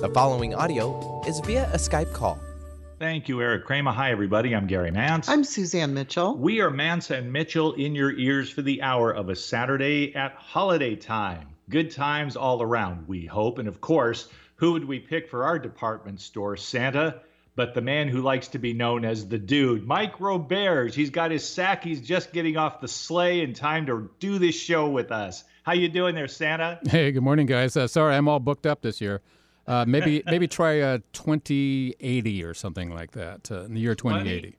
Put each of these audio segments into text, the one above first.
The following audio is via a Skype call. Thank you, Eric Kramer. Hi, everybody. I'm Gary Mantz. I'm Suzanne Mitchell. We are Mantz and Mitchell in your ears for the hour of a Saturday at holiday time. Good times all around, we hope. And of course, who would we pick for our department store, Santa? But the man who likes to be known as the dude, Mike Roberge. He's got his sack. He's just getting off the sleigh in time to do this show with us. How you doing there, Santa? Hey, good morning, guys. Uh, sorry, I'm all booked up this year. Uh, maybe maybe try uh, 2080 or something like that uh, in the year 2080.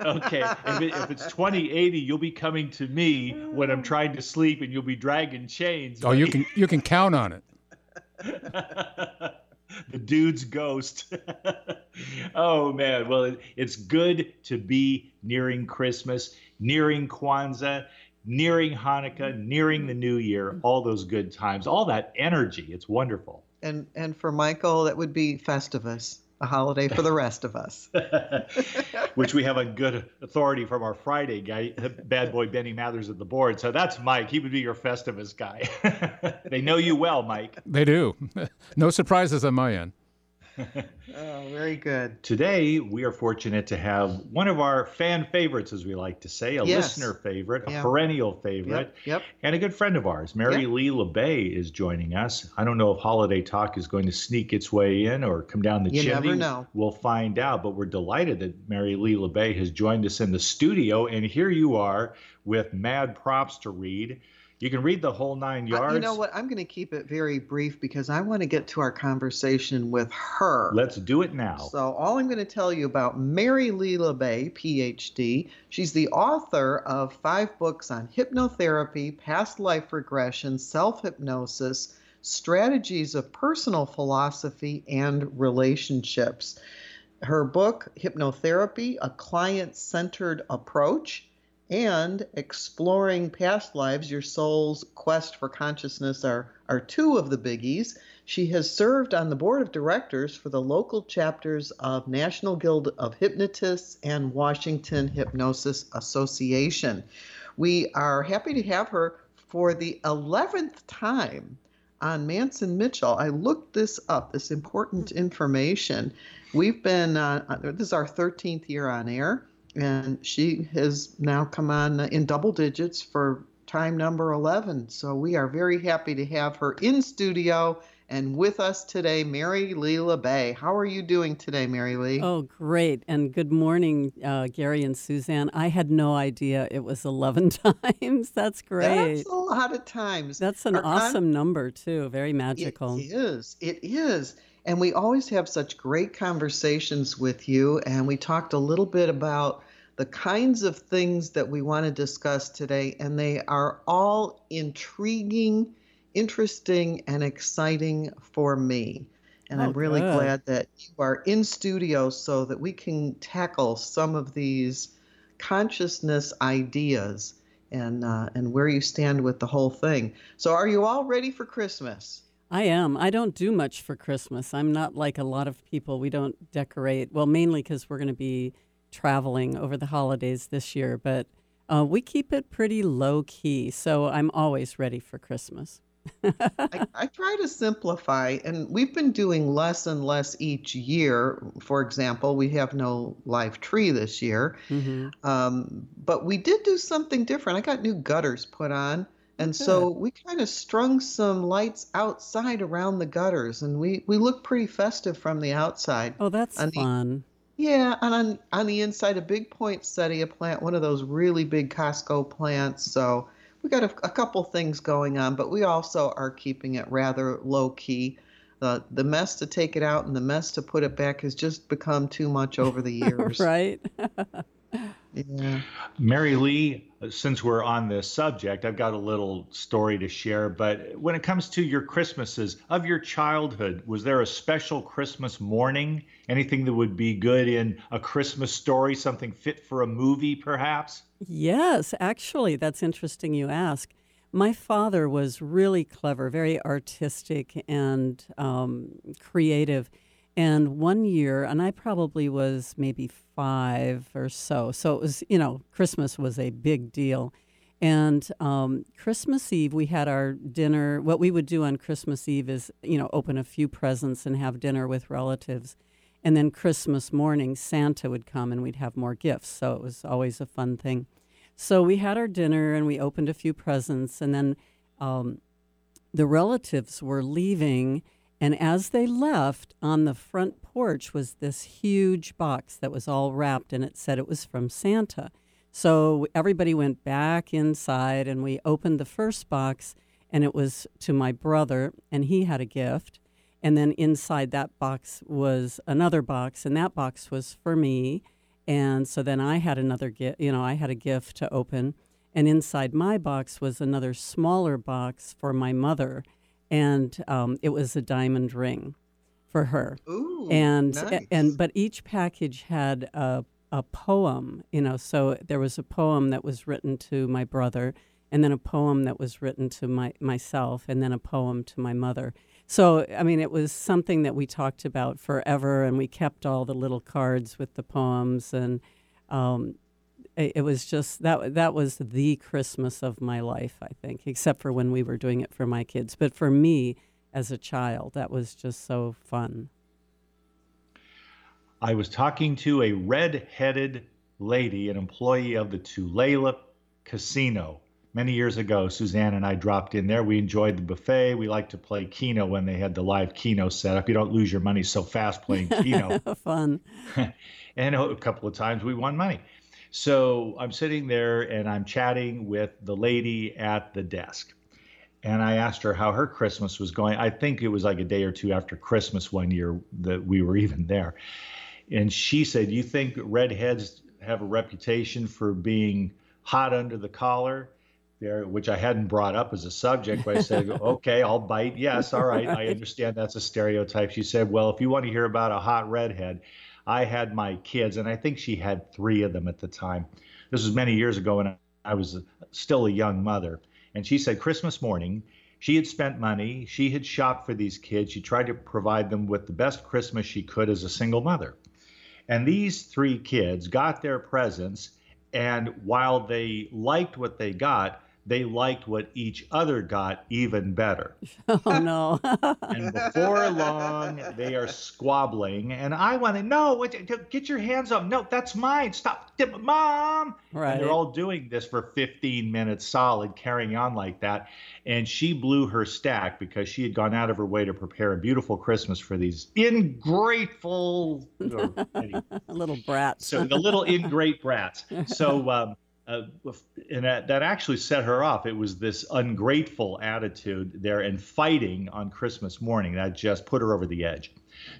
okay, if, it, if, it's 2080, you'll be coming to me when I'm trying to sleep, and you'll be dragging chains. Oh, you can you can count on it. the dude's ghost. oh man, well, it, it's good to be nearing Christmas, nearing Kwanzaa, nearing Hanukkah, nearing the New Year. All those good times, all that energy. It's wonderful and and for Michael, that would be Festivus, a holiday for the rest of us. Which we have a good authority from our Friday guy, bad boy Benny Mathers at the board. So that's Mike. He would be your Festivus guy. they know you well, Mike. They do. no surprises on my end. Oh, very good. Today, we are fortunate to have one of our fan favorites, as we like to say, a yes. listener favorite, a yeah. perennial favorite, yep. Yep. and a good friend of ours. Mary yep. Lee LaBay is joining us. I don't know if Holiday Talk is going to sneak its way in or come down the you chimney. Never know. We'll find out, but we're delighted that Mary Lee LaBay has joined us in the studio, and here you are with mad props to read. You can read the whole nine yards. Uh, you know what? I'm going to keep it very brief because I want to get to our conversation with her. Let's do it now. So, all I'm going to tell you about Mary Lee LaBay, PhD. She's the author of five books on hypnotherapy, past life regression, self hypnosis, strategies of personal philosophy, and relationships. Her book, Hypnotherapy A Client Centered Approach and exploring past lives, your soul's quest for consciousness are, are two of the biggies. She has served on the board of directors for the local chapters of National Guild of Hypnotists and Washington Hypnosis Association. We are happy to have her for the 11th time on Mantz and Mitchell. I looked this up, this important information. We've been, uh, this is our 13th year on air and she has now come on in double digits for time number 11. So we are very happy to have her in studio and with us today, Mary Lee LaBay. How are you doing today, Mary Lee? Oh, great. And good morning, uh, Gary and Suzanne. I had no idea it was 11 times. That's great. That's a lot of times. That's an Our awesome con- number, too. Very magical. It is. It is. And we always have such great conversations with you. And we talked a little bit about the kinds of things that we want to discuss today, and they are all intriguing, interesting, and exciting for me. And oh, I'm really good. glad that you are in studio so that we can tackle some of these consciousness ideas and uh, and where you stand with the whole thing. So, are you all ready for Christmas? I am. I don't do much for Christmas. I'm not like a lot of people. We don't decorate. Well, mainly because we're going to be traveling over the holidays this year, but uh, we keep it pretty low key. So I'm always ready for Christmas. I, I, try to simplify, and we've been doing less and less each year. For example, we have no live tree this year, mm-hmm. um, but we did do something different. I got new gutters put on. And so we kind of strung some lights outside around the gutters, and we, we look pretty festive from the outside. Oh, that's fun. Yeah, and on on the inside, a big poinsettia plant, one of those really big Costco plants. So we got a, a couple things going on, but we also are keeping it rather low key. The the mess to take it out and the mess to put it back has just become too much over the years. right. yeah. Mary Lee, since we're on this subject, I've got a little story to share. But when it comes to your Christmases of your childhood, was there a special Christmas morning? Anything that would be good in a Christmas story, something fit for a movie, perhaps? Yes, actually, that's interesting you ask. My father was really clever, very artistic and um, creative. And one year, and I probably was maybe five or so. So it was, you know, Christmas was a big deal. And um, Christmas Eve, we had our dinner. What we would do on Christmas Eve is, you know, open a few presents and have dinner with relatives. And then Christmas morning, Santa would come and we'd have more gifts. So it was always a fun thing. So we had our dinner and we opened a few presents. And then um, the relatives were leaving. And as they left, on the front porch was this huge box that was all wrapped and it said it was from Santa. So everybody went back inside and we opened the first box and it was to my brother and he had a gift. And then inside that box was another box and that box was for me. And so then I had another gift, you know, I had a gift to open. And inside my box was another smaller box for my mother. And um, it was a diamond ring for her. Ooh, and nice. and but each package had a a poem, you know. So there was a poem that was written to my brother, and then a poem that was written to my myself, and then a poem to my mother. So I mean, it was something that we talked about forever, and we kept all the little cards with the poems, and um, it, was just that that was the Christmas of my life, I think, except for when we were doing it for my kids. But for me, as a child, that was just so fun. I was talking to a red-headed lady, an employee of the Tulalip Casino. Many years ago, Suzanne and I dropped in there. We enjoyed the buffet. We liked to play Keno when they had the live Keno set up. You don't lose your money so fast playing Keno. fun. and a couple of times we won money. So I'm sitting there and I'm chatting with the lady at the desk. And I asked her how her Christmas was going. I think it was like a day or two after Christmas one year that we were even there and she said, "You think redheads have a reputation for being hot under the collar?" There, which I hadn't brought up as a subject, but I said, "Okay, I'll bite. Yes, all right, I understand that's a stereotype." She said, "Well, if you want to hear about a hot redhead, I had my kids, and I think she had three of them at the time. This was many years ago, and I was still a young mother." And she said, Christmas morning, she had spent money. She had shopped for these kids. She tried to provide them with the best Christmas she could as a single mother. And these three kids got their presents, and while they liked what they got, they liked what each other got even better. Oh no! and before long, they are squabbling, and I want to know what. Get your hands up! No, that's mine. Stop, mom! Right. And they're all doing this for 15 minutes solid, carrying on like that. And she blew her stack because she had gone out of her way to prepare a beautiful Christmas for these ingrateful little brats. so the little ingrate brats. So. Um, uh, and that, that actually set her off. It was this ungrateful attitude there and fighting on Christmas morning that just put her over the edge.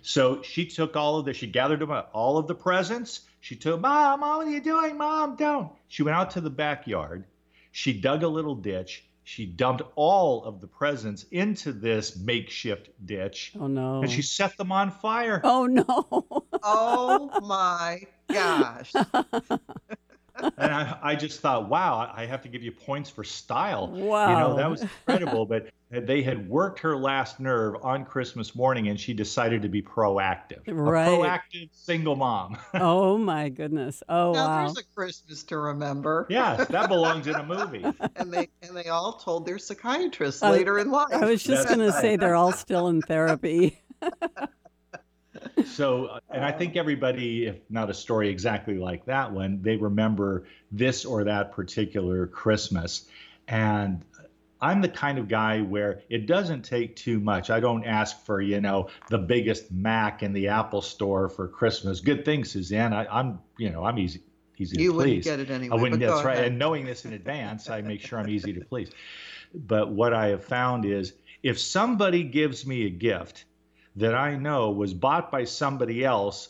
So she took all of the, she gathered them up, all of the presents. She took, Mom, Mom, what are you doing? Mom, don't. She went out to the backyard. She dug a little ditch. She dumped all of the presents into this makeshift ditch. Oh, no. And she set them on fire. Oh, no. oh, my gosh. and I, I just thought, wow, I have to give you points for style. Wow. You know, that was incredible. but they had worked her last nerve on Christmas morning and she decided to be proactive. Right. A proactive single mom. oh, my goodness. Oh, now wow. there's a Christmas to remember. yes, that belongs in a movie. and they and they all told their psychiatrists later in life. I was just That's going to say they're all still in therapy. So, and I think everybody, if not a story exactly like that one, they remember this or that particular Christmas. And I'm the kind of guy where it doesn't take too much. I don't ask for, you know, the biggest Mac in the Apple store for Christmas. Good thing, Suzanne. I, am you know, I'm easy, easy to please. you to wouldn't please. get it anyway. I wouldn't that's right. ahead. And knowing this in advance, I make sure I'm easy to please. But what I have found is if somebody gives me a gift that I know was bought by somebody else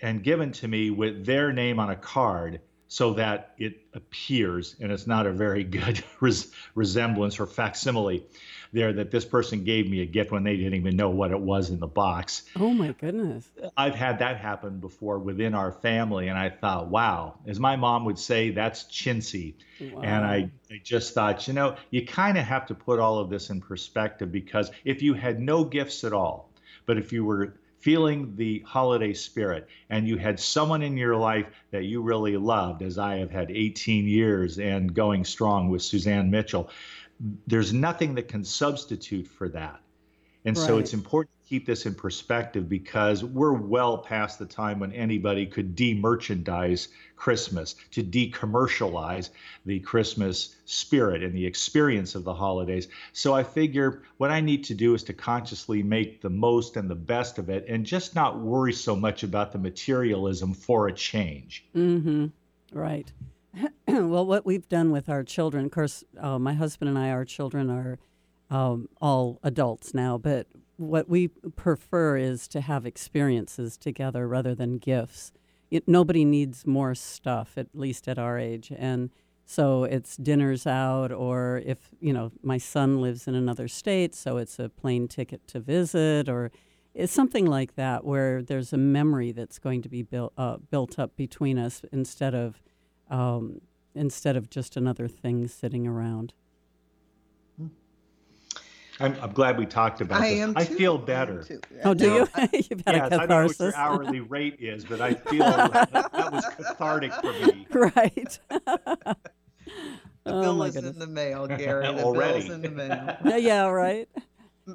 and given to me with their name on a card so that it appears, and it's not a very good res- resemblance or facsimile there, that this person gave me a gift when they didn't even know what it was in the box. Oh, my goodness. I've had that happen before within our family, and I thought, wow, as my mom would say, that's chintzy. Wow. And I, I just thought, you know, you kind of have to put all of this in perspective because if you had no gifts at all, but if you were feeling the holiday spirit, and you had someone in your life that you really loved, as I have had 18 years and going strong with Suzanne Mitchell, there's nothing that can substitute for that. And right. so it's important keep this in perspective because we're well past the time when anybody could de-merchandise Christmas, to decommercialize the Christmas spirit and the experience of the holidays. So I figure what I need to do is to consciously make the most and the best of it and just not worry so much about the materialism for a change. Mm-hmm. Right. well, what we've done with our children, of course, uh, my husband and I, our children are um, all adults now, but what we prefer is to have experiences together rather than gifts. It, nobody needs more stuff, at least at our age. And so it's dinners out, or if, you know, my son lives in another state, so it's a plane ticket to visit, or it's something like that where there's a memory that's going to be built, uh, built up between us instead of, um, instead of just another thing sitting around. I'm, I'm glad we talked about I this. Am I too. feel better. Oh, do you? You've had yes, a catharsis. I don't know what your hourly rate is, but I feel that, that was cathartic for me. Right. the oh, bill my is goodness. in the mail, Gary. The Already. bill's in the mail. Yeah, yeah, right.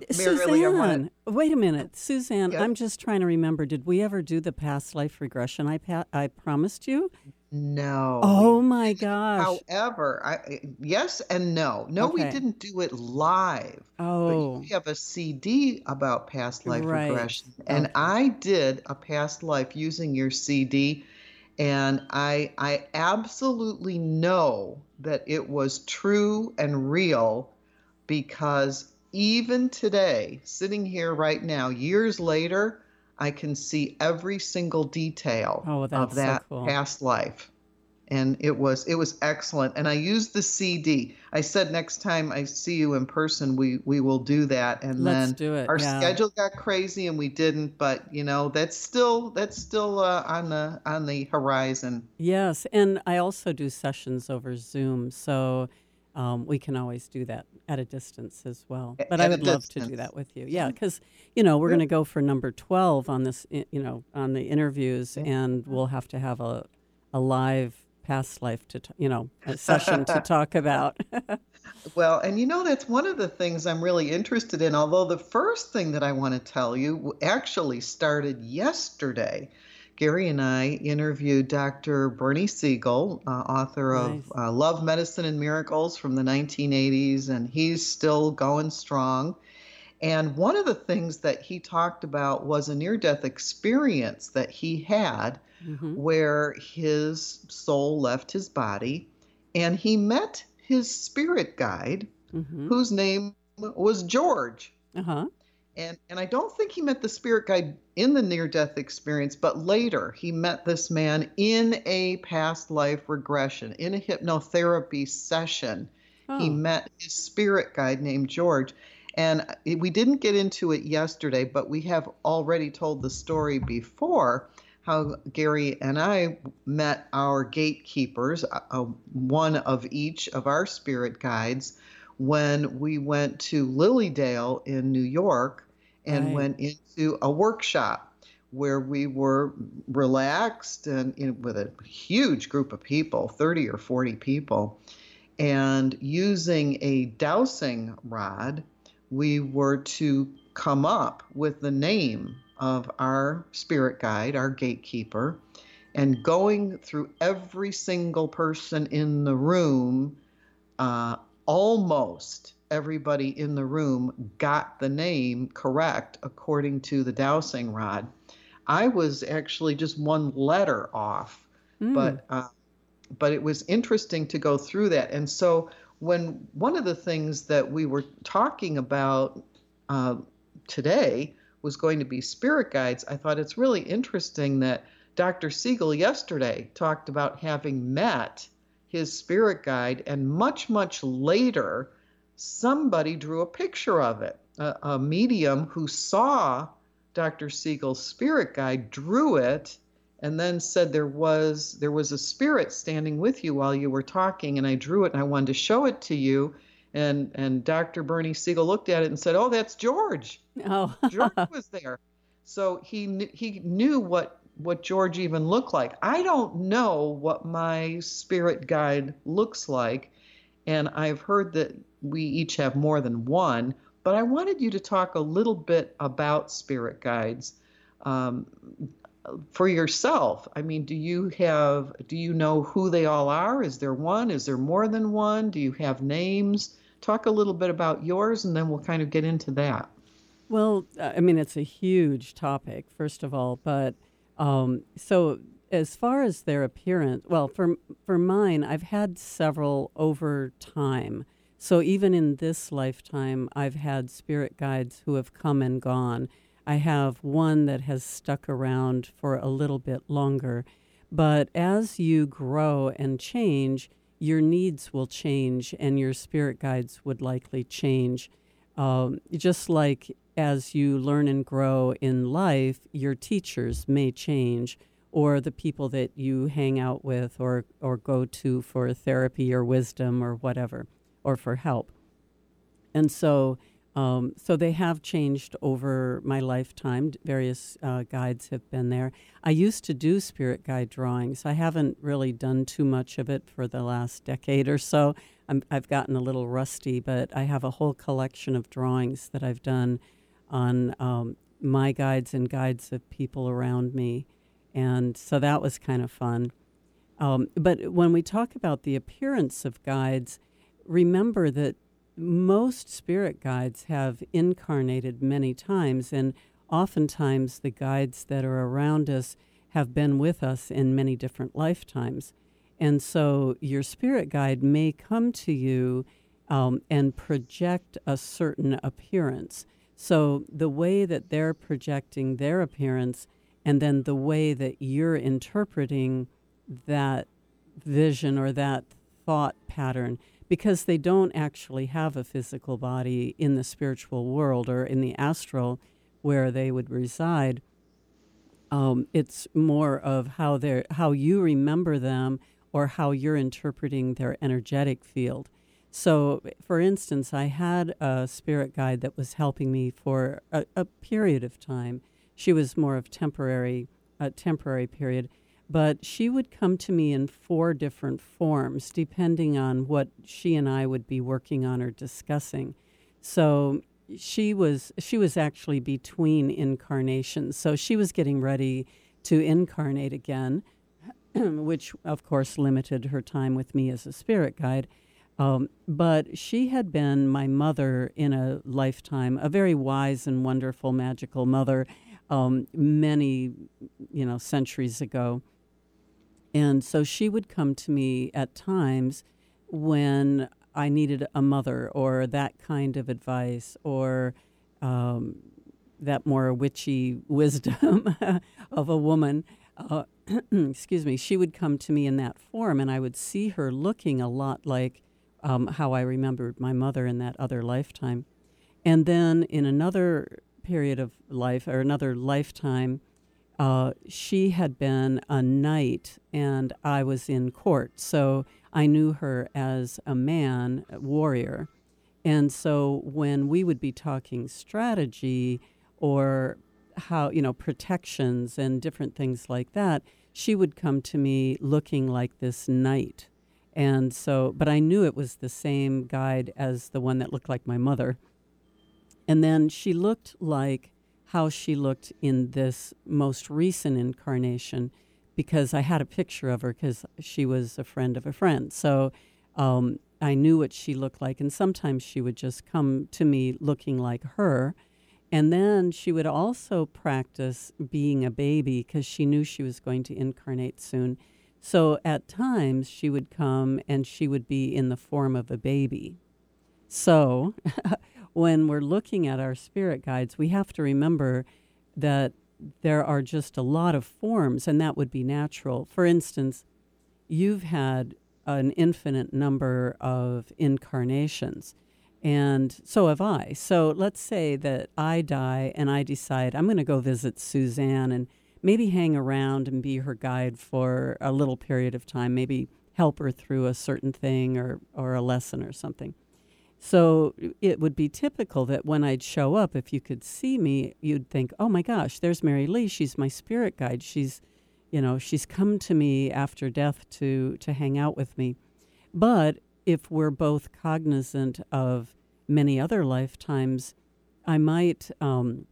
Suzanne, want- wait a minute, Suzanne. Yes? I'm just trying to remember. Did we ever do the past life regression? I pa- I promised you. No. Oh my gosh. However, I yes and no. No, we didn't do it live. Oh, we have a CD about past life Right. regression, and I did a past life using your CD, and I I absolutely know that it was true and real because even today, sitting here right now, years later, I can see every single detail Oh, of so that cool. past life. And it was it was excellent. And i used the cd i said next time i see you in person we we will do that. And Let's then do it, our yeah. schedule got crazy and we didn't but you know that's still that's still uh, on the on the horizon. Yes, and I also do sessions over Zoom, so um, we can always do that at a distance as well. But I at a would love to do that with you. Yeah, because you know we're Yeah. going to go for number twelve on this. You know, on the interviews, Yeah. and we'll have to have a a live past life to t- you know a session to talk about. well and you know that's one of the things i'm really interested in although the first thing that i want to tell you actually started yesterday Gary and I interviewed Dr. Bernie Siegel, uh, author of uh, Love, Medicine, and Miracles from the 1980s, and he's still going strong. And one of the things that he talked about was a near death experience that he had Mhm. where his soul left his body and he met his spirit guide, Mhm. whose name was George. Uh-huh. And, and I don't think he met the spirit guide in the near death experience, but later he met this man in a past life regression, in a hypnotherapy session. He Oh. met his spirit guide named George. And we didn't get into it yesterday, but we have already told the story before how Gary and I met our gatekeepers, uh, uh, one of each of our spirit guides, when we went to Lily Dale in New York and Right. went into a workshop where we were relaxed and in, with a huge group of people 30 or 40 people and using a dowsing rod we were to come up with the name of our spirit guide our gatekeeper and going through every single person in the room uh, almost everybody in the room got the name correct according to the dowsing rod i was actually just one letter off Mm. but uh, but it was interesting to go through that. And so when one of the things that we were talking about uh, today was going to be spirit guides, I thought it's really interesting that Dr. Siegel yesterday talked about having met his spirit guide, and much much later, somebody drew a picture of it. A, a medium who saw Dr. Siegel's spirit guide drew it and then said there was there was a spirit standing with you while you were talking and I drew it and I wanted to show it to you and and Dr. Bernie Siegel looked at it and said, "Oh, that's George. Oh. George was there." So he he knew what what George even looked like. I don't know what my spirit guide looks like, and I've heard that we each have more than one. But I wanted you to talk a little bit about spirit guides. Um, for yourself i mean do you have do you know who they all are is there one is there more than one do you have names talk a little bit about yours and then we'll kind of get into that well i mean it's a huge topic first of all but um, so as far as their appearance well for for mine i've had several over time so even in this lifetime i've had spirit guides who have come and gone I have one that has stuck around for a little bit longer. But as you grow and change, your needs will change and your spirit guides would likely change. Um, just like as you learn and grow in life, your teachers may change, or the people that you hang out with or, or go to for therapy or wisdom or whatever, or for help. And so um, so they have changed over my lifetime. Various uh, guides have been there. I used to do spirit guide drawings. I haven't really done too much of it for the last decade or so. i have gotten a little rusty, but I have a whole collection of drawings that I've done on um, my guides and guides of people around me. And so that was kind of fun. Um, but when we talk about the appearance of guides, remember that most spirit guides have incarnated many times, and oftentimes the guides that are around us have been with us in many different lifetimes. And so your spirit guide may come to you um, and project a certain appearance. So the way that they're projecting their appearance, and then the way that you're interpreting that vision or that thought pattern because they don't actually have a physical body in the spiritual world or in the astral where they would reside. Um, it's more of how they how you remember them or how you're interpreting their energetic field. So, for instance, I had a spirit guide that was helping me for a, a period of time. She was more of temporary, a temporary period, but she would come to me in four different forms depending on what she and I would be working on or discussing. So she was she was actually between incarnations. So she was getting ready to incarnate again, which of course limited her time with me as a spirit guide. Um, but she had been my mother in a lifetime, a very wise and wonderful, magical mother, um, many, you know, centuries ago. And so she would come to me at times when I needed a mother or that kind of advice or um, that more witchy wisdom of a woman. Uh, excuse me, she would come to me in that form, and I would see her looking a lot like um, how I remembered my mother in that other lifetime. And then in another period of life or another lifetime, uh, she had been a knight and I was in court. So I knew her as a man, a warrior. And so when we would be talking strategy or how, you know, protections and different things like that, she would come to me looking like this knight. And so, but I knew it was the same guide as the one that looked like my mother. And then she looked like how she looked in this most recent incarnation because I had a picture of her because she was a friend of a friend. So um, I knew what she looked like. And sometimes she would just come to me looking like her. And then she would also practice being a baby because she knew she was going to incarnate soon. So at times she would come and she would be in the form of a baby. So when we're looking at our spirit guides, we have to remember that there are just a lot of forms, and that would be natural. For instance, you've had an infinite number of incarnations, and so have I. So let's say that I die and I decide I'm going to go visit Suzanne and maybe hang around and be her guide for a little period of time, maybe help her through a certain thing or, or a lesson or something. So it would be typical that when I'd show up, if you could see me, you'd think, "Oh my gosh, there's Mary Lee. She's my spirit guide. She's, you know, she's come to me after death to to hang out with me." But if we're both cognizant of many other lifetimes, I might um,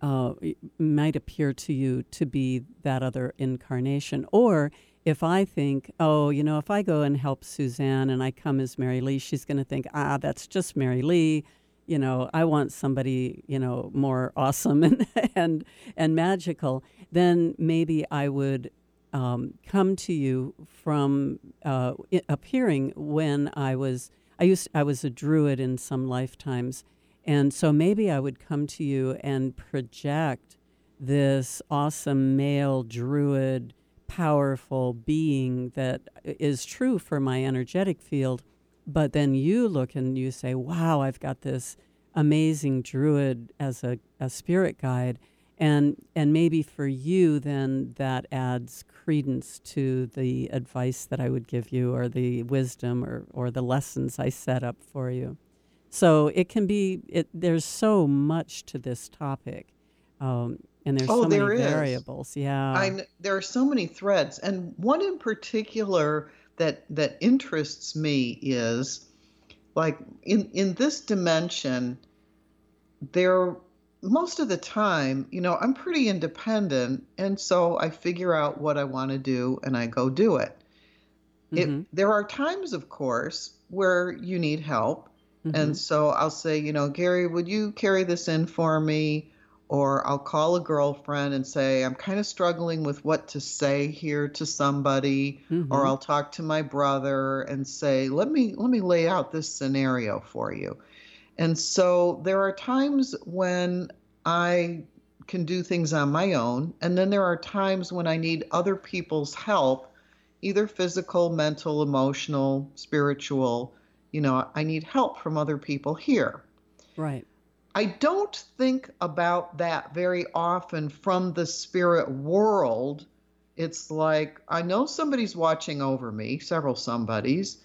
uh, might appear to you to be that other incarnation, or if I think, oh, you know, if I go and help Suzanne and I come as Mary Lee, she's going to think, ah, that's just Mary Lee. You know, I want somebody, you know, more awesome and and and magical. Then maybe I would um, come to you from uh, appearing when I was I used I was a druid in some lifetimes, and so maybe I would come to you and project this awesome male druid powerful being that is true for my energetic field. But then you look and you say, wow, I've got this amazing druid as a, a spirit guide. And, and maybe for you, then that adds credence to the advice that I would give you, or the wisdom, or, or the lessons I set up for you. So it can be, it, there's so much to this topic. Um, and there's oh, so there many is. variables. Yeah. I there are so many threads, and one in particular that that interests me is like in in this dimension there most of the time you know i'm pretty independent and so i figure out what i want to do and i go do it mm-hmm. there are times of course where you need help mm-hmm. and so i'll say you know gary would you carry this in for me or I'll call a girlfriend and say, I'm kind of struggling with what to say here to somebody, mm-hmm. or I'll talk to my brother and say, let me let me lay out this scenario for you. And so there are times when I can do things on my own, and then there are times when I need other people's help, either physical, mental, emotional, spiritual. You know, I need help from other people here. Right. I don't think about that very often from the spirit world. It's like I know somebody's watching over me, several somebodies,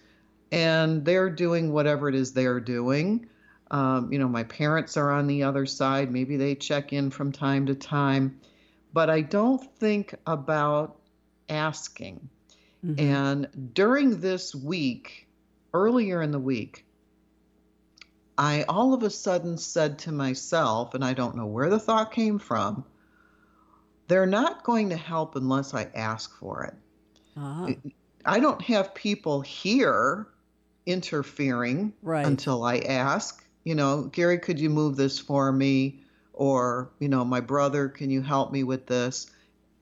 and they're doing whatever it is they're doing. Um, you know, my parents are on the other side. Maybe they check in from time to time. But I don't think about asking. Mm-hmm. And during this week, earlier in the week, I all of a sudden said to myself, and I don't know where the thought came from, they're not going to help unless I ask for it. Uh-huh. I don't have people here interfering right. until I ask. You know, Gary, could you move this for me? Or, you know, my brother, can you help me with this?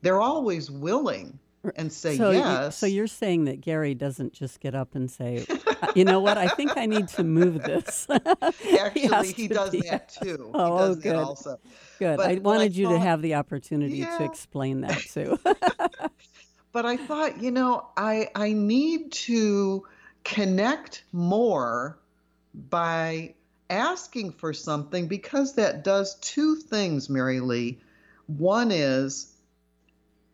They're always willing and say so yes. You, so you're saying that Gary doesn't just get up and say, uh, "You know what? I think I need to move this." Actually, he, he does be, that too. Oh, oh good. also. Good. But I wanted I you thought, to have the opportunity yeah. to explain that too. but I thought, you know, I I need to connect more by asking for something because that does two things, Mary Lee. One is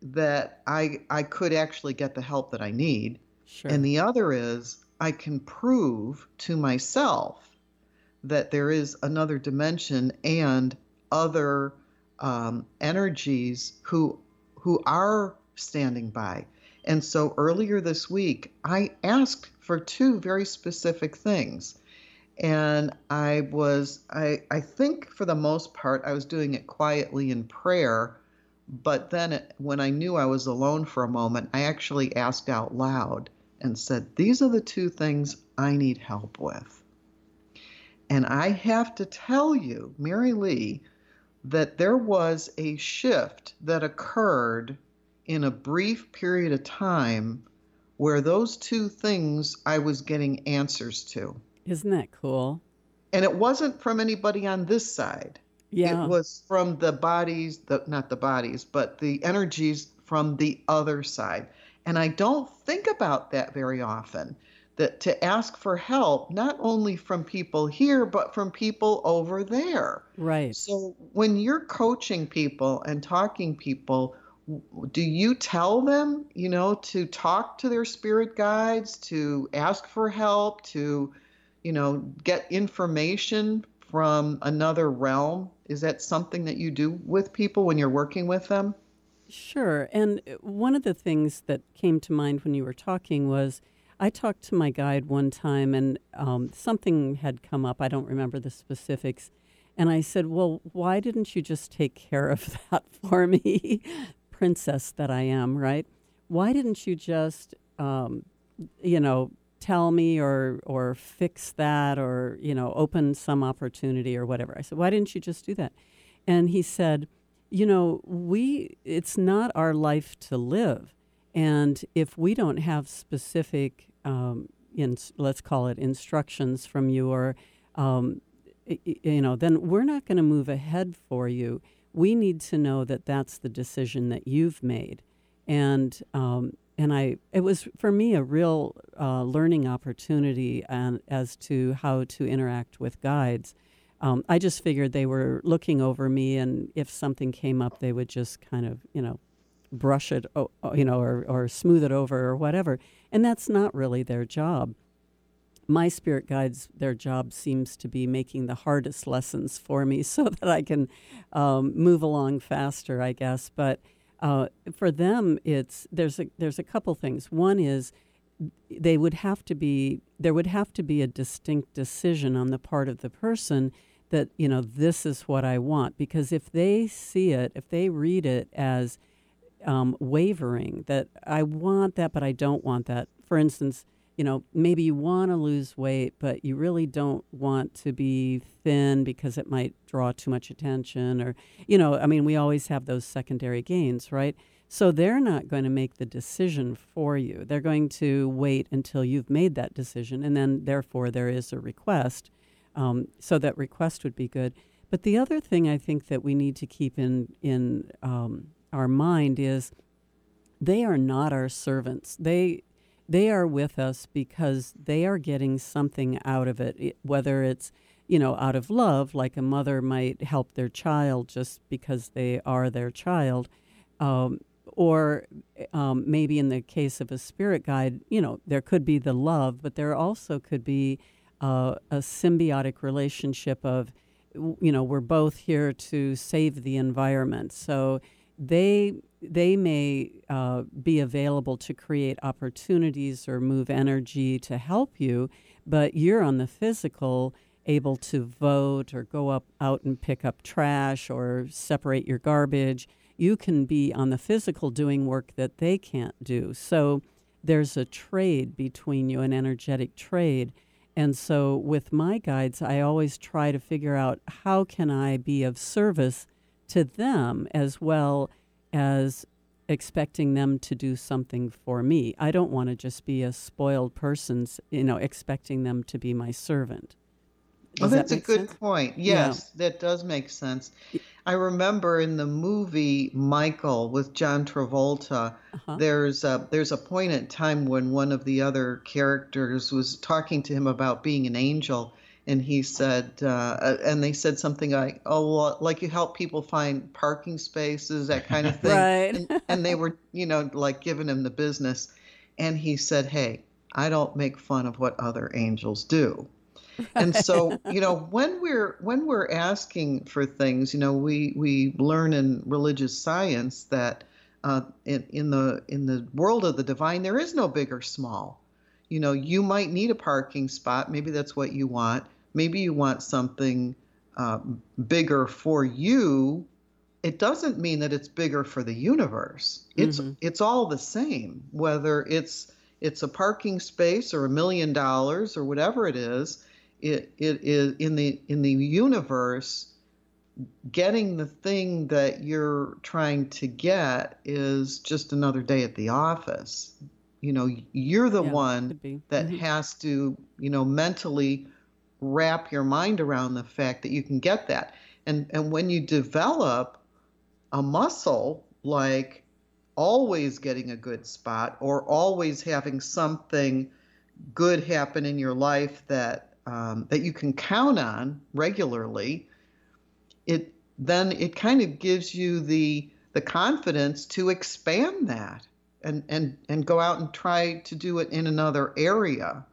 that I I could actually get the help that I need. Sure. And the other is I can prove to myself that there is another dimension and other um, energies who who are standing by. And so earlier this week, I asked for two very specific things. And I was, I, I think for the most part, I was doing it quietly in prayer but then when I knew I was alone for a moment, I actually asked out loud and said, These are the two things I need help with. And I have to tell you, Mary Lee, that there was a shift that occurred in a brief period of time where those two things I was getting answers to. Isn't that cool? And it wasn't from anybody on this side. Yeah. It was from the bodies, the not the bodies, but the energies from the other side. And I don't think about that very often. That to ask for help, not only from people here, but from people over there. Right. So when you're coaching people and talking people, do you tell them, you know, to talk to their spirit guides, to ask for help, to you know, get information from another realm? Is that something that you do with people when you're working with them? Sure. And one of the things that came to mind when you were talking was I talked to my guide one time and um, something had come up. I don't remember the specifics. And I said, Well, why didn't you just take care of that for me? Princess that I am, right? Why didn't you just, um, you know, tell me or or fix that or you know open some opportunity or whatever. I said why didn't you just do that? And he said you know we it's not our life to live. And if we don't have specific um, in, let's call it instructions from you or um, you know then we're not going to move ahead for you. We need to know that that's the decision that you've made. And um, and I it was for me a real uh, learning opportunity and as to how to interact with guides. Um, I just figured they were looking over me, and if something came up, they would just kind of you know brush it, you know, or or smooth it over or whatever. And that's not really their job. My spirit guides, their job seems to be making the hardest lessons for me so that I can um, move along faster, I guess. But uh, for them, it's there's a there's a couple things. One is they would have to be there would have to be a distinct decision on the part of the person that you know this is what I want because if they see it, if they read it as um, wavering, that I want that but I don't want that. For instance, you know, maybe you want to lose weight, but you really don't want to be thin because it might draw too much attention. Or, you know, I mean, we always have those secondary gains, right? So they're not going to make the decision for you. They're going to wait until you've made that decision, and then therefore there is a request. Um, so that request would be good. But the other thing I think that we need to keep in in um, our mind is they are not our servants. They they are with us because they are getting something out of it, whether it's you know out of love, like a mother might help their child just because they are their child, um, or um, maybe in the case of a spirit guide, you know there could be the love, but there also could be uh, a symbiotic relationship of you know we're both here to save the environment, so they they may uh, be available to create opportunities or move energy to help you, but you're on the physical able to vote or go up out and pick up trash or separate your garbage. You can be on the physical doing work that they can't do. So there's a trade between you, an energetic trade. And so with my guides, I always try to figure out how can I be of service to them as well as expecting them to do something for me. I don't want to just be a spoiled person, you know, expecting them to be my servant. Does well, that's that a good sense? point. Yes, yeah. that does make sense. I remember in the movie Michael with John Travolta, uh-huh. there's a, there's a point in time when one of the other characters was talking to him about being an angel, and he said, uh, uh, and they said something like, "Oh, well, like you help people find parking spaces, that kind of thing." right. And, and, they were, you know, like giving him the business, and he said, "Hey, I don't make fun of what other angels do." Right. And so, you know, when we're when we're asking for things, you know, we we learn in religious science that uh, in in the in the world of the divine, there is no big or small. You know, you might need a parking spot. Maybe that's what you want maybe you want something uh, bigger for you it doesn't mean that it's bigger for the universe it's mm-hmm. it's all the same whether it's it's a parking space or a million dollars or whatever it is it it is in the in the universe getting the thing that you're trying to get is just another day at the office you know you're the yeah, one that mm-hmm. has to you know mentally wrap your mind around the fact that you can get that. And and when you develop a muscle like always getting a good spot or always having something good happen in your life that um, that you can count on regularly, it then it kind of gives you the the confidence to expand that and and and go out and try to do it in another area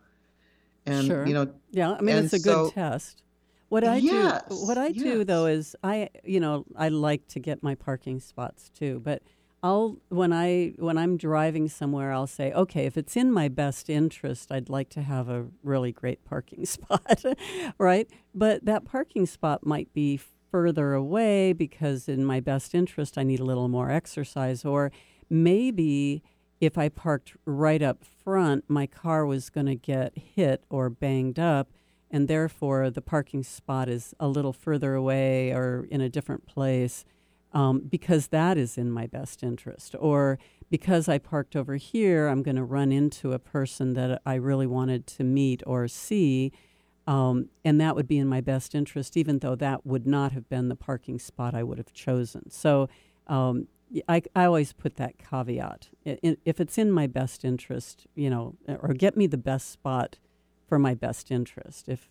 And sure. you know, yeah, I mean it's a so- good test. What I Yes, do, what I do though is I, you know, I like to get my parking spots too. But I'll when I when I'm driving somewhere, I'll say, okay, if it's in my best interest, I'd like to have a really great parking spot, right? But that parking spot might be further away because in my best interest, I need a little more exercise, or maybe if I parked right up front, my car was going to get hit or banged up, and therefore the parking spot is a little further away or in a different place um, because that is in my best interest. Or because I parked over here, I'm going to run into a person that I really wanted to meet or see. Um, and that would be in my best interest, even though that would not have been the parking spot I would have chosen. So um, I, I always put that caveat. If it's in my best interest, you know, eh, or get me the best spot for my best interest. If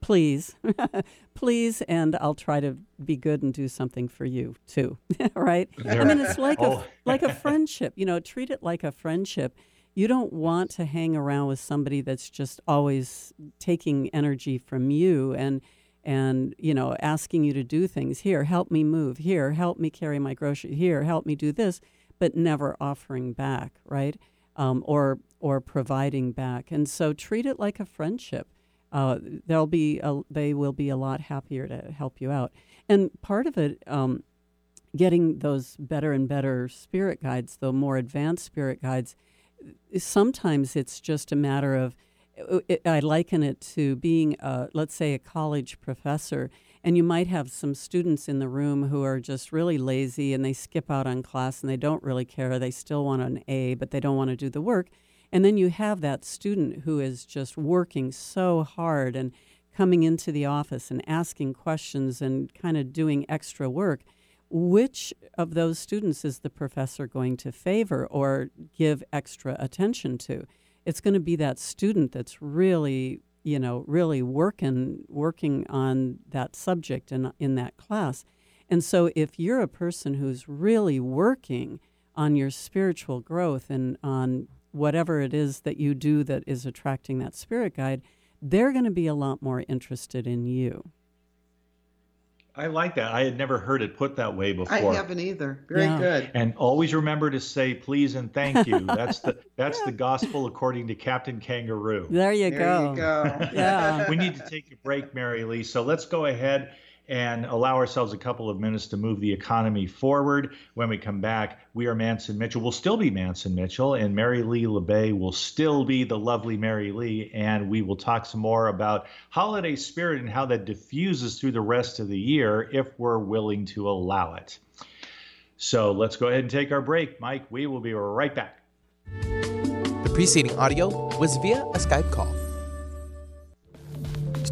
please, please, and I'll try to be good and do something for you too. right? I mean, it's like Oh. a like a friendship. You know, treat it like a friendship. You don't want to hang around with somebody that's just always taking energy from you and and you know asking you to do things here help me move here help me carry my grocery here help me do this but never offering back right? Um, or or providing back. And so treat it like a friendship. Uh, they'll be a, they will be a lot happier to help you out. And part of it um, getting those better and better spirit guides the more advanced spirit guides sometimes it's just a matter of Uh, it, I liken it to being, a, let's say, a college professor, and you might have some students in the room who are just really lazy and they skip out on class and they don't really care. They still want an A, but they don't want to do the work. And then you have that student who is just working so hard and coming into the office and asking questions and kind of doing extra work. Which of those students is the professor going to favor or give extra attention to? It's going to be that student that's really, you know, really working working on that subject and in that class. And so if you're a person who's really working on your spiritual growth and on whatever it is that you do that is attracting that spirit guide, they're going to be a lot more interested in you. I like that. I had never heard it put that way before. I haven't either. Very Yeah. good. And always remember to say please and thank you. That's the that's the gospel according to Captain Kangaroo. There you go. there go. you go. Yeah. we need to take a break, Mary Lee. So let's go ahead and allow ourselves a couple of minutes to move the economy forward. When we come back, we are Mantz and Mitchell. We'll still be Mantz and Mitchell, and Mary Lee LaBay will still be the lovely Mary Lee. And we will talk some more about holiday spirit and how that diffuses through the rest of the year if we're willing to allow it. So let's go ahead and take our break. Mike, we will be right back. The preceding audio was via a Skype call.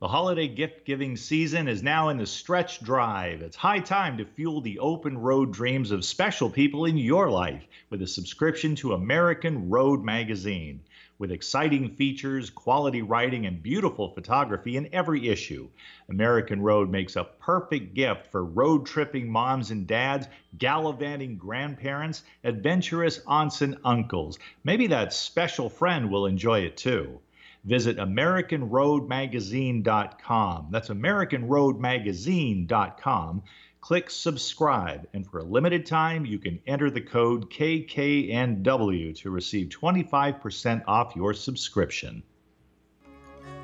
The holiday gift giving season is now in the stretch drive. It's high time to fuel the open road dreams of special people in your life with a subscription to American Road Magazine. With exciting features, quality writing, and beautiful photography in every issue, American Road makes a perfect gift for road tripping moms and dads, gallivanting grandparents, adventurous aunts and uncles. Maybe that special friend will enjoy it too visit AmericanRoadMagazine.com. That's AmericanRoadMagazine.com. Click subscribe, and for a limited time, you can enter the code KKNW to receive 25% off your subscription.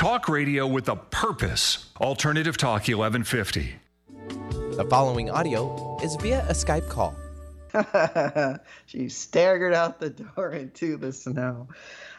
Talk radio with a purpose. Alternative Talk 1150. The following audio is via a Skype call. she staggered out the door into the snow.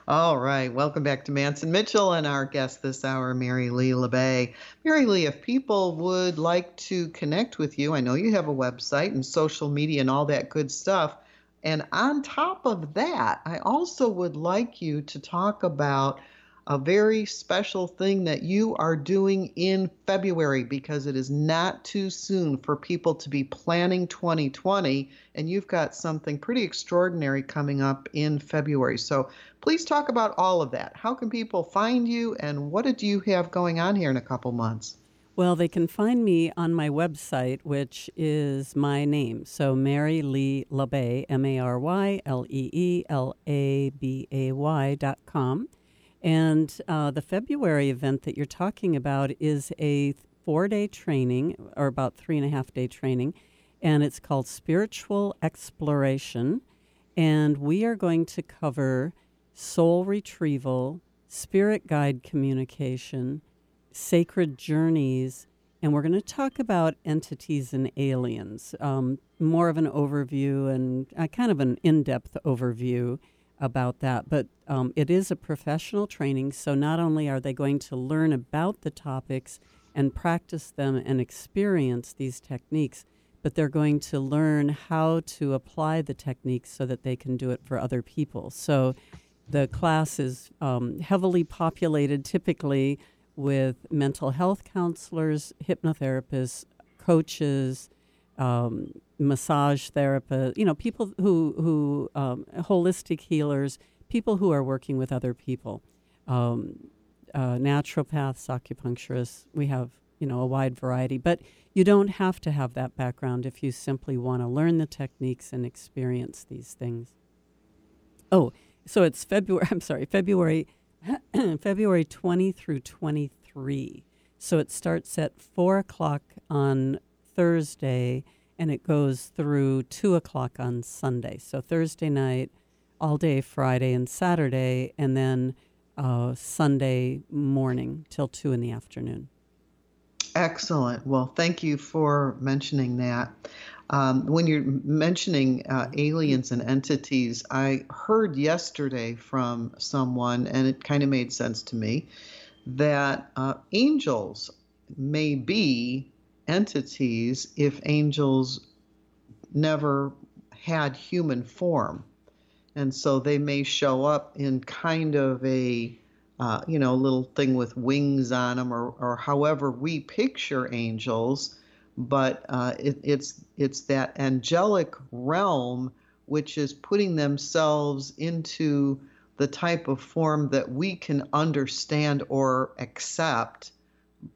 All right, welcome back to Mantz and Mitchell and our guest this hour, Mary Lee LaBay. Mary Lee, if people would like to connect with you, I know you have a website and social media and all that good stuff. And on top of that, I also would like you to talk about a very special thing that you are doing in February because it is not too soon for people to be planning 2020. And you've got something pretty extraordinary coming up in February. So please talk about all of that. How can people find you and what did you have going on here in a couple months? Well, they can find me on my website, which is my name. So Mary Lee LaBay, M A R Y L E E L A B A Y dot com. And uh, the February event that you're talking about is a four day training, or about three and a half day training, and it's called Spiritual Exploration. And we are going to cover soul retrieval, spirit guide communication, sacred journeys, and we're going to talk about entities and aliens. Um, more of an overview and uh, kind of an in depth overview about that. But um, it is a professional training, so not only are they going to learn about the topics and practice them and experience these techniques, but they're going to learn how to apply the techniques so that they can do it for other people. So the class is um, heavily populated typically with mental health counselors, hypnotherapists, coaches, um, massage therapists, you know, people who who um, holistic healers, people who are working with other people, um, uh, naturopaths, acupuncturists. We have you know a wide variety, but you don't have to have that background if you simply want to learn the techniques and experience these things. Oh, so it's February. I'm sorry, February, February 20 through 23. So it starts at four o'clock on Thursday and it goes through two o'clock on Sunday. So Thursday night, all day Friday and Saturday, and then uh, Sunday morning till two in the afternoon. Excellent. Well, thank you for mentioning that. Um, when you're mentioning uh, aliens and entities, I heard yesterday from someone, and it kind of made sense to me, that uh, angels may be entities if angels never had human form. And so they may show up in kind of a, uh, you know, little thing with wings on them or, or however we picture angels. But uh, it, it's, it's that angelic realm which is putting themselves into the type of form that we can understand or accept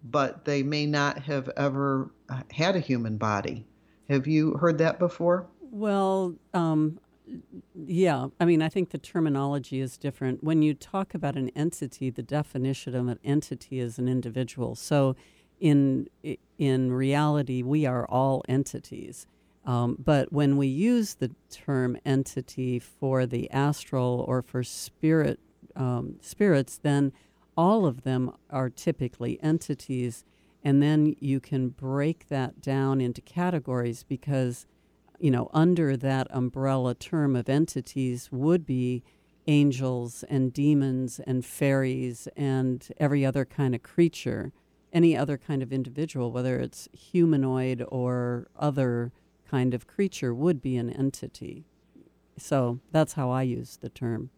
but they may not have ever had a human body. Have you heard that before? Well, um, yeah. I mean, I think the terminology is different. When you talk about an entity, the definition of an entity is an individual. So, in in reality, we are all entities. Um, but when we use the term entity for the astral or for spirit um, spirits, then all of them are typically entities. And then you can break that down into categories because, you know, under that umbrella term of entities would be angels and demons and fairies and every other kind of creature, any other kind of individual, whether it's humanoid or other kind of creature, would be an entity. So that's how I use the term.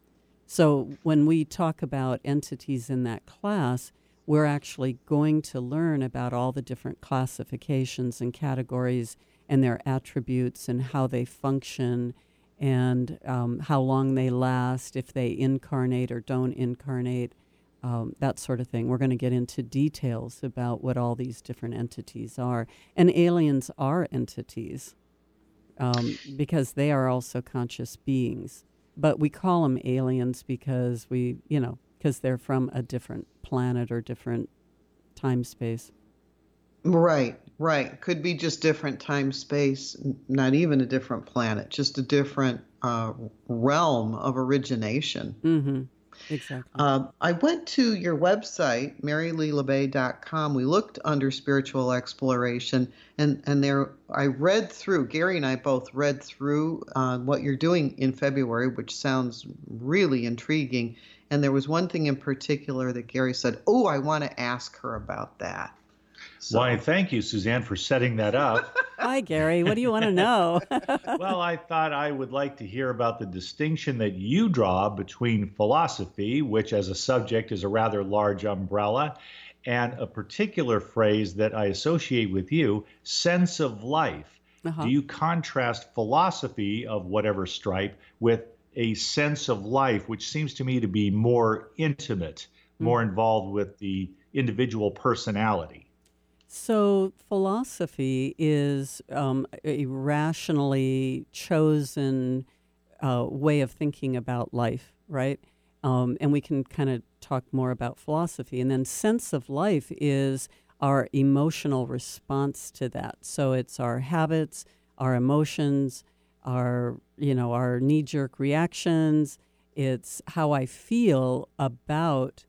So when we talk about entities in that class, we're actually going to learn about all the different classifications and categories and their attributes and how they function and um, how long they last, if they incarnate or don't incarnate, um, that sort of thing. We're going to get into details about what all these different entities are. And aliens are entities um, because they are also conscious beings. But we call them aliens because we, you know, because they're from a different planet or different time space. Right, right. Could be just different time space, not even a different planet, just a different uh, realm of origination. Mm-hmm. Exactly. Uh, I went to your website, maryleelabay.com. We looked under spiritual exploration, and, and there I read through, Gary and I both read through uh, what you're doing in February, which sounds really intriguing. And there was one thing in particular that Gary said, Oh, I want to ask her about that. So. Why, thank you, Suzanne, for setting that up. Hi, Gary. What do you want to know? well, I thought I would like to hear about the distinction that you draw between philosophy, which as a subject is a rather large umbrella, and a particular phrase that I associate with you, sense of life. Uh-huh. Do you contrast philosophy of whatever stripe with a sense of life, which seems to me to be more intimate, mm-hmm. more involved with the individual personality? So, philosophy is um, a rationally chosen uh, way of thinking about life, right? Um, and we can kind of talk more about philosophy. And then, sense of life is our emotional response to that. So, it's our habits, our emotions, our you know our knee-jerk reactions. It's how I feel about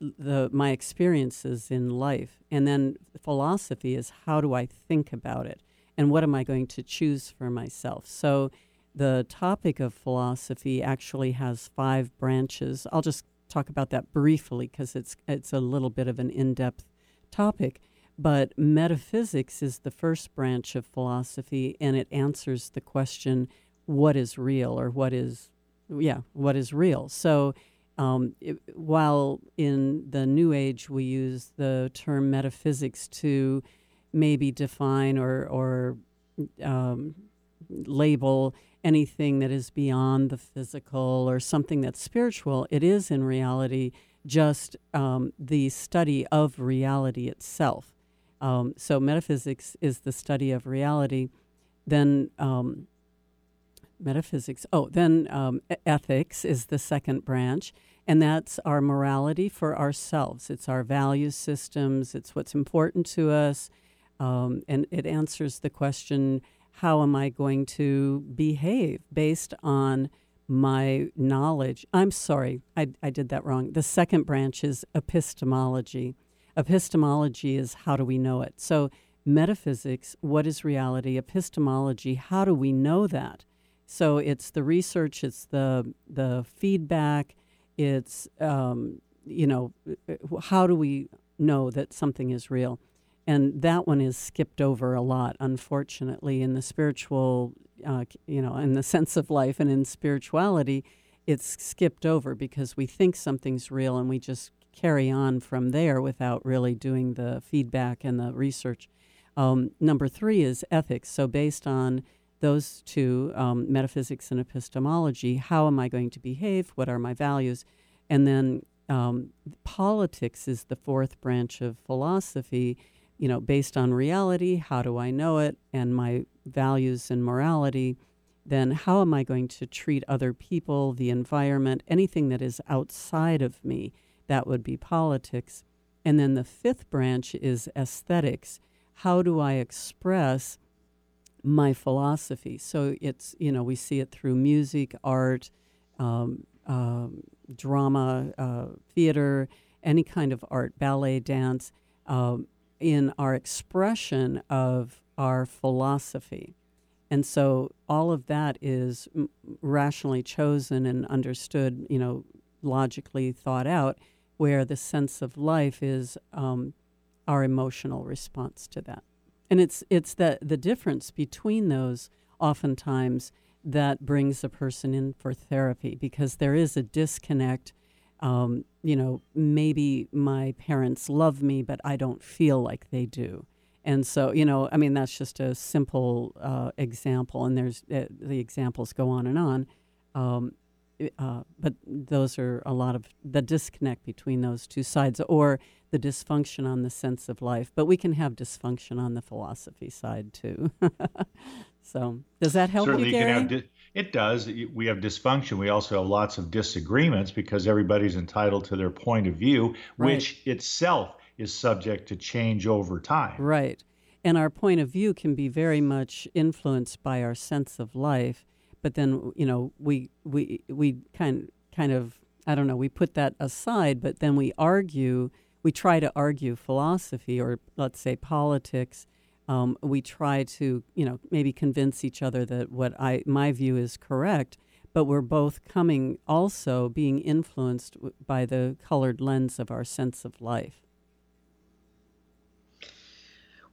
the my experiences in life. And then philosophy is how do i think about it? And what am i going to choose for myself? So the topic of philosophy actually has five branches. I'll just talk about that briefly because it's it's a little bit of an in-depth topic. But metaphysics is the first branch of philosophy and it answers the question what is real or what is yeah what is real? So um, it, while in the New Age we use the term metaphysics to maybe define or, or um, label anything that is beyond the physical or something that's spiritual, it is in reality just um, the study of reality itself. Um, so, metaphysics is the study of reality. Then, um, metaphysics, oh, then um, ethics is the second branch. And that's our morality for ourselves. It's our value systems, it's what's important to us. Um, and it answers the question how am I going to behave based on my knowledge? I'm sorry, I, I did that wrong. The second branch is epistemology. Epistemology is how do we know it? So, metaphysics, what is reality? Epistemology, how do we know that? So, it's the research, it's the, the feedback, it's, um, you know, how do we know that something is real? And that one is skipped over a lot, unfortunately, in the spiritual, uh, you know, in the sense of life and in spirituality, it's skipped over because we think something's real and we just carry on from there without really doing the feedback and the research. Um, number three is ethics. So, based on those two, um, metaphysics and epistemology, how am I going to behave? What are my values? And then um, politics is the fourth branch of philosophy, you know, based on reality, how do I know it, and my values and morality. Then, how am I going to treat other people, the environment, anything that is outside of me? That would be politics. And then the fifth branch is aesthetics. How do I express my philosophy. So it's, you know, we see it through music, art, um, um, drama, uh, theater, any kind of art, ballet, dance, um, in our expression of our philosophy. And so all of that is rationally chosen and understood, you know, logically thought out, where the sense of life is um, our emotional response to that. And it's it's the the difference between those oftentimes that brings a person in for therapy because there is a disconnect. Um, you know, maybe my parents love me, but I don't feel like they do. And so, you know, I mean, that's just a simple uh, example, and there's uh, the examples go on and on. Um, uh, but those are a lot of the disconnect between those two sides, or the dysfunction on the sense of life. But we can have dysfunction on the philosophy side too. so, does that help Certainly you, Gary? can have di- it does. We have dysfunction. We also have lots of disagreements because everybody's entitled to their point of view, Right. which itself is subject to change over time. Right. And our point of view can be very much influenced by our sense of life, but then you know we we we kind kind of I don't know we put that aside, but then we argue. We try to argue philosophy or let's say politics. Um, we try to you know maybe convince each other that what I my view is correct, but we're both coming also being influenced by the colored lens of our sense of life.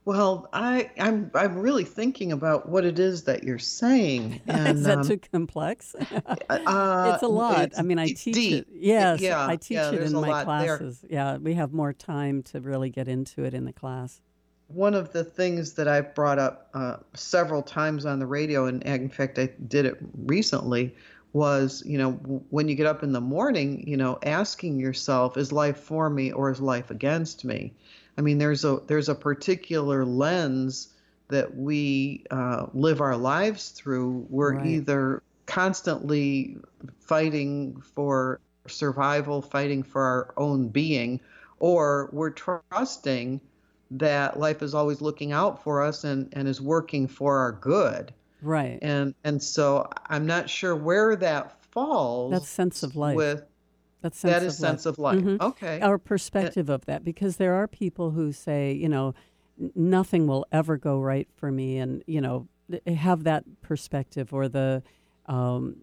Well, I, I'm I'm really thinking about what it is that you're saying, and is that um, too complex? uh, it's a lot. it's- I mean, I teach deep. it. Yes, yeah, I teach yeah, it in my lot there. classes. Yeah, we have more time to really get into it in the class. one of the things that I've brought up uh, several times on the radio, and in fact, I did it recently, was you know when you get up in the morning, you know, asking yourself, is life for me or is life against me? I mean, there's a there's a particular lens that we uh, live our lives through. We're Right. either constantly fighting for survival, fighting for our own being, or we're trusting that life is always looking out for us and, and is working for our good. Right. And and so I'm not sure where that falls. That sense of life. With That's sense that of sense life. of life. Mhm. Okay. Our perspective of that, because there are people who say, you know, nothing will ever go right for me, and you know, have that perspective, or the, um,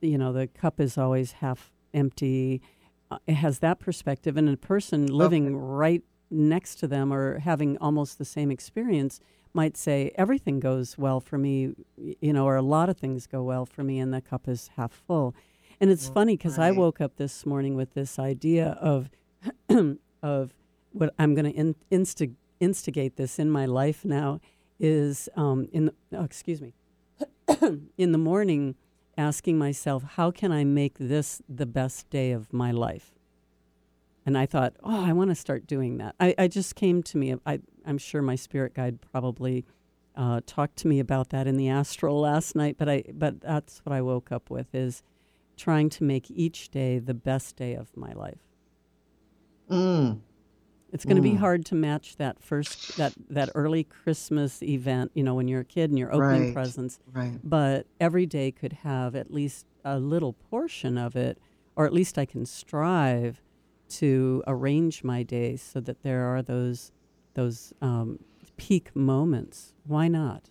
you know, the cup is always half empty. Uh, It has that perspective, and a person living right next to them or having almost the same experience might say everything goes well for me, you know, or a lot of things go well for me, and the cup is half full. And it's funny because I woke up this morning with this idea of of what I'm going to in, insti- instigate this in my life now is um, in the, oh, excuse me in the morning asking myself how can I make this the best day of my life. And I thought, oh, I want to start doing that. I, I just came to me. I, I'm sure my spirit guide probably uh, talked to me about that in the astral last night. But I, but that's what I woke up with is trying to make each day the best day of my life. Mm. It's going to be Mm. hard to match that first that that early Christmas event, you know, when you're a kid and you're opening Right. presents. Right. But every day could have at least a little portion of it, or at least I can strive to arrange my days so that there are those those um, peak moments. Why not?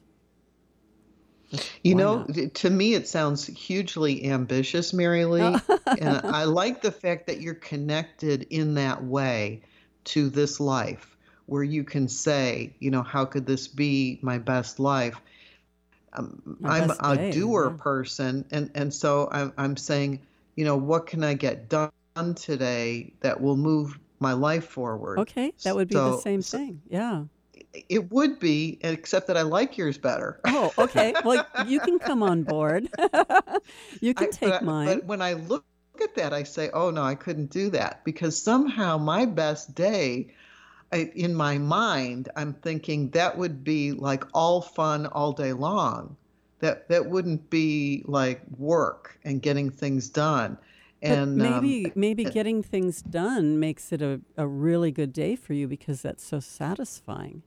You why know, not? to me, it sounds hugely ambitious, Mary Lee. and I like the fact that you're connected in that way to this life, where you can say, you know, how could this be my best life? Um, My I'm best a day, doer yeah. person, and, and so I'm, I'm saying, you know, what can I get done today that will move my life forward? okay, that would be the same so- thing. Yeah. It would be, except that I like yours better. Oh, okay. Well, you can come on board. you can I- take but, mine. But when I look at that, I say, oh no, I couldn't do that because somehow my best day, I, in my mind, I'm thinking that would be like all fun all day long. That that wouldn't be like work and getting things done. And but um, maybe maybe getting things done makes it a, a really good day for you because that's so satisfying.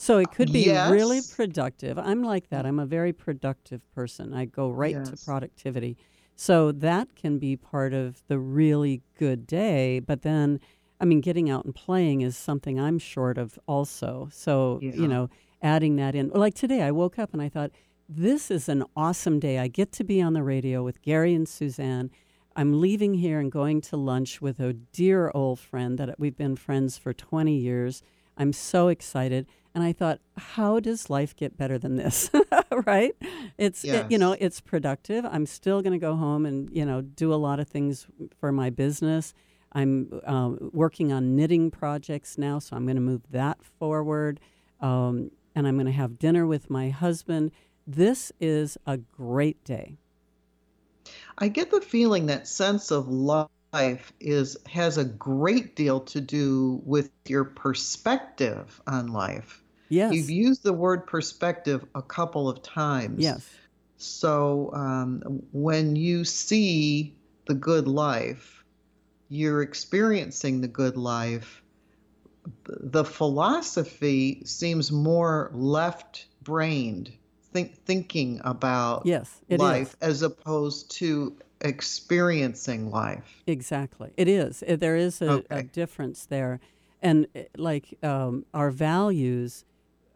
So it could be really productive. I'm like that. I'm a very productive person. I go right to productivity. So that can be part of the really good day. But then, I mean, getting out and playing is something I'm short of also. So, Yeah. you know, adding that in. Like today, I woke up and I thought, this is an awesome day. I get to be on the radio with Gary and Suzanne. I'm leaving here and going to lunch with a dear old friend that we've been friends for 20 years. I'm so excited. And I thought, how does life get better than this? right? It's, it- you know, it's productive. I'm still going to go home and, you know, do a lot of things for my business. I'm um, working on knitting projects now, so I'm going to move that forward. Um, and I'm going to have dinner with my husband. This is a great day. I get the feeling that sense of life is has a great deal to do with your perspective on life. Yes. You've used the word perspective a couple of times. Yes. So um, when you see the good life, you're experiencing the good life. The philosophy seems more left brained, think, thinking about yes, life is. as opposed to experiencing life. Exactly. It is. There is a, a difference there. And uh, like um, our values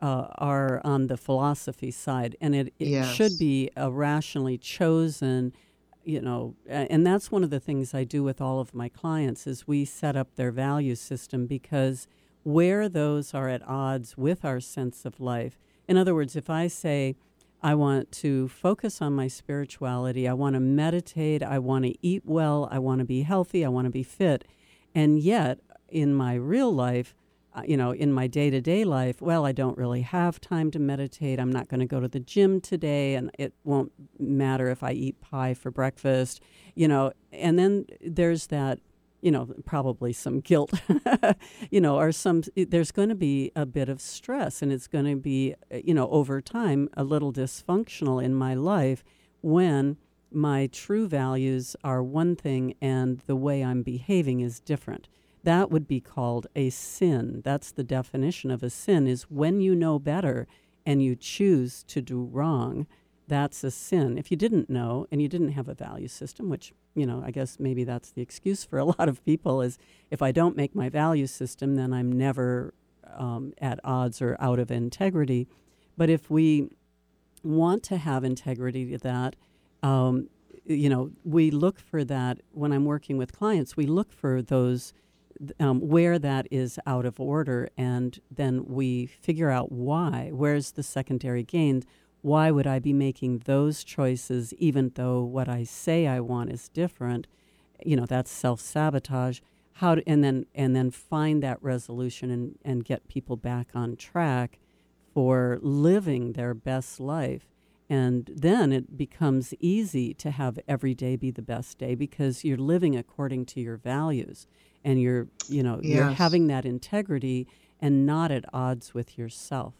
uh, are on the philosophy side, and it, it should be a rationally chosen, you know, and that's one of the things I do with all of my clients is we set up their value system because where those are at odds with our sense of life. In other words, if I say, I want to focus on my spirituality. I want to meditate. I want to eat well. I want to be healthy. I want to be fit. And yet, in my real life, uh, you know, in my day to day life, well, I don't really have time to meditate. I'm not going to go to the gym today, and it won't matter if I eat pie for breakfast, you know. And then there's that you know, probably some guilt, you know, or some, there's going to be a bit of stress and it's going to be, you know, over time a little dysfunctional in my life when my true values are one thing and the way I'm behaving is different. That would be called a sin. That's the definition of a sin is when you know better and you choose to do wrong. That's a sin. If you didn't know and you didn't have a value system, which you know, I guess maybe that's the excuse for a lot of people is if I don't make my value system, then I'm never um, at odds or out of integrity. But if we want to have integrity to that, um, you know, we look for that when I'm working with clients. We look for those um, where that is out of order, and then we figure out why. Where's the secondary gain? Why would I be making those choices even though what I say I want is different? You know, that's self sabotage. How to, and then and then find that resolution and, and get people back on track for living their best life. And then it becomes easy to have every day be the best day because you're living according to your values and you're, you know, you're having that integrity and not at odds with yourself.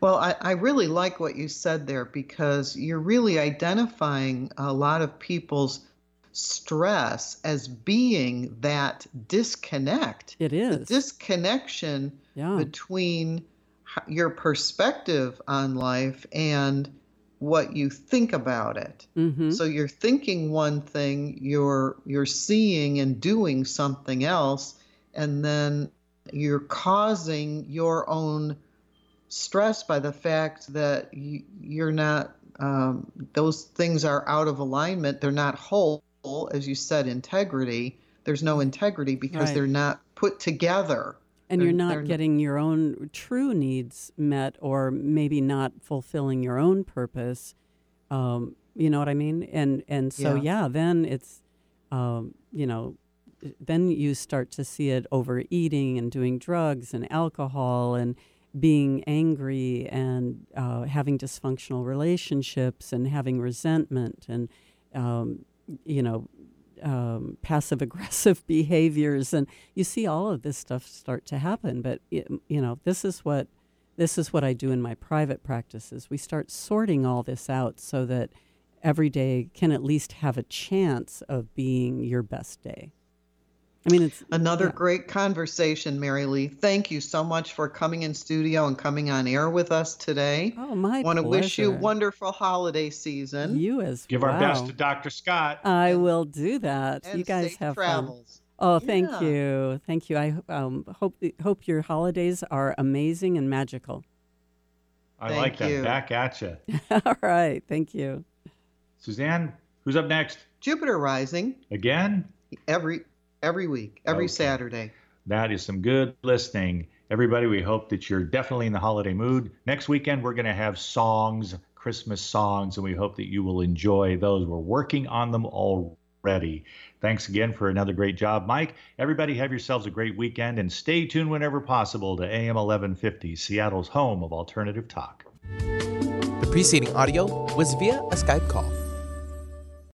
Well, I, I really like what you said there because you're really identifying a lot of people's stress as being that disconnect. It is. The disconnection yeah. between your perspective on life and what you think about it. hmm So you're thinking one thing, you're you're seeing and doing something else, and then you're causing your own stress by the fact that you, you're not um, those things are out of alignment. They're not whole, as you said, integrity. There's no integrity because Right. they're not put together. and they're- you're not getting your own true needs met or maybe not fulfilling your own purpose um, you know what i mean and and so Yeah. yeah, then it's um, you know then you start to see it overeating and doing drugs and alcohol and being angry and uh, having dysfunctional relationships and having resentment and um, you know um, passive aggressive behaviors. And you see all of this stuff start to happen. But y- you know this is what this is what I do in my private practices. We start sorting all this out so that every day can at least have a chance of being your best day I mean it's Another yeah. great conversation, Mary Lee. Thank you so much for coming in studio and coming on air with us today. oh my want to wish you pleasure. wonderful holiday season. you as well. Give well. our best to Dr. Scott. I will do that and you guys safe have fun travels. Oh, thank Yeah. you, thank you. I um, hope hope your holidays are amazing and magical. I Thank like that. Back at you. All right, thank you. Suzanne, who's up next? Jupiter Rising Again? every every week, every Okay. Saturday. That is some good listening. Everybody, we hope that you're definitely in the holiday mood. Next weekend, we're going to have songs, Christmas songs, and we hope that you will enjoy those. We're working on them already. Thanks again for another great job, Mike. Everybody, have yourselves a great weekend and stay tuned whenever possible to AM 1150, Seattle's home of alternative talk. The preceding audio was via a Skype call.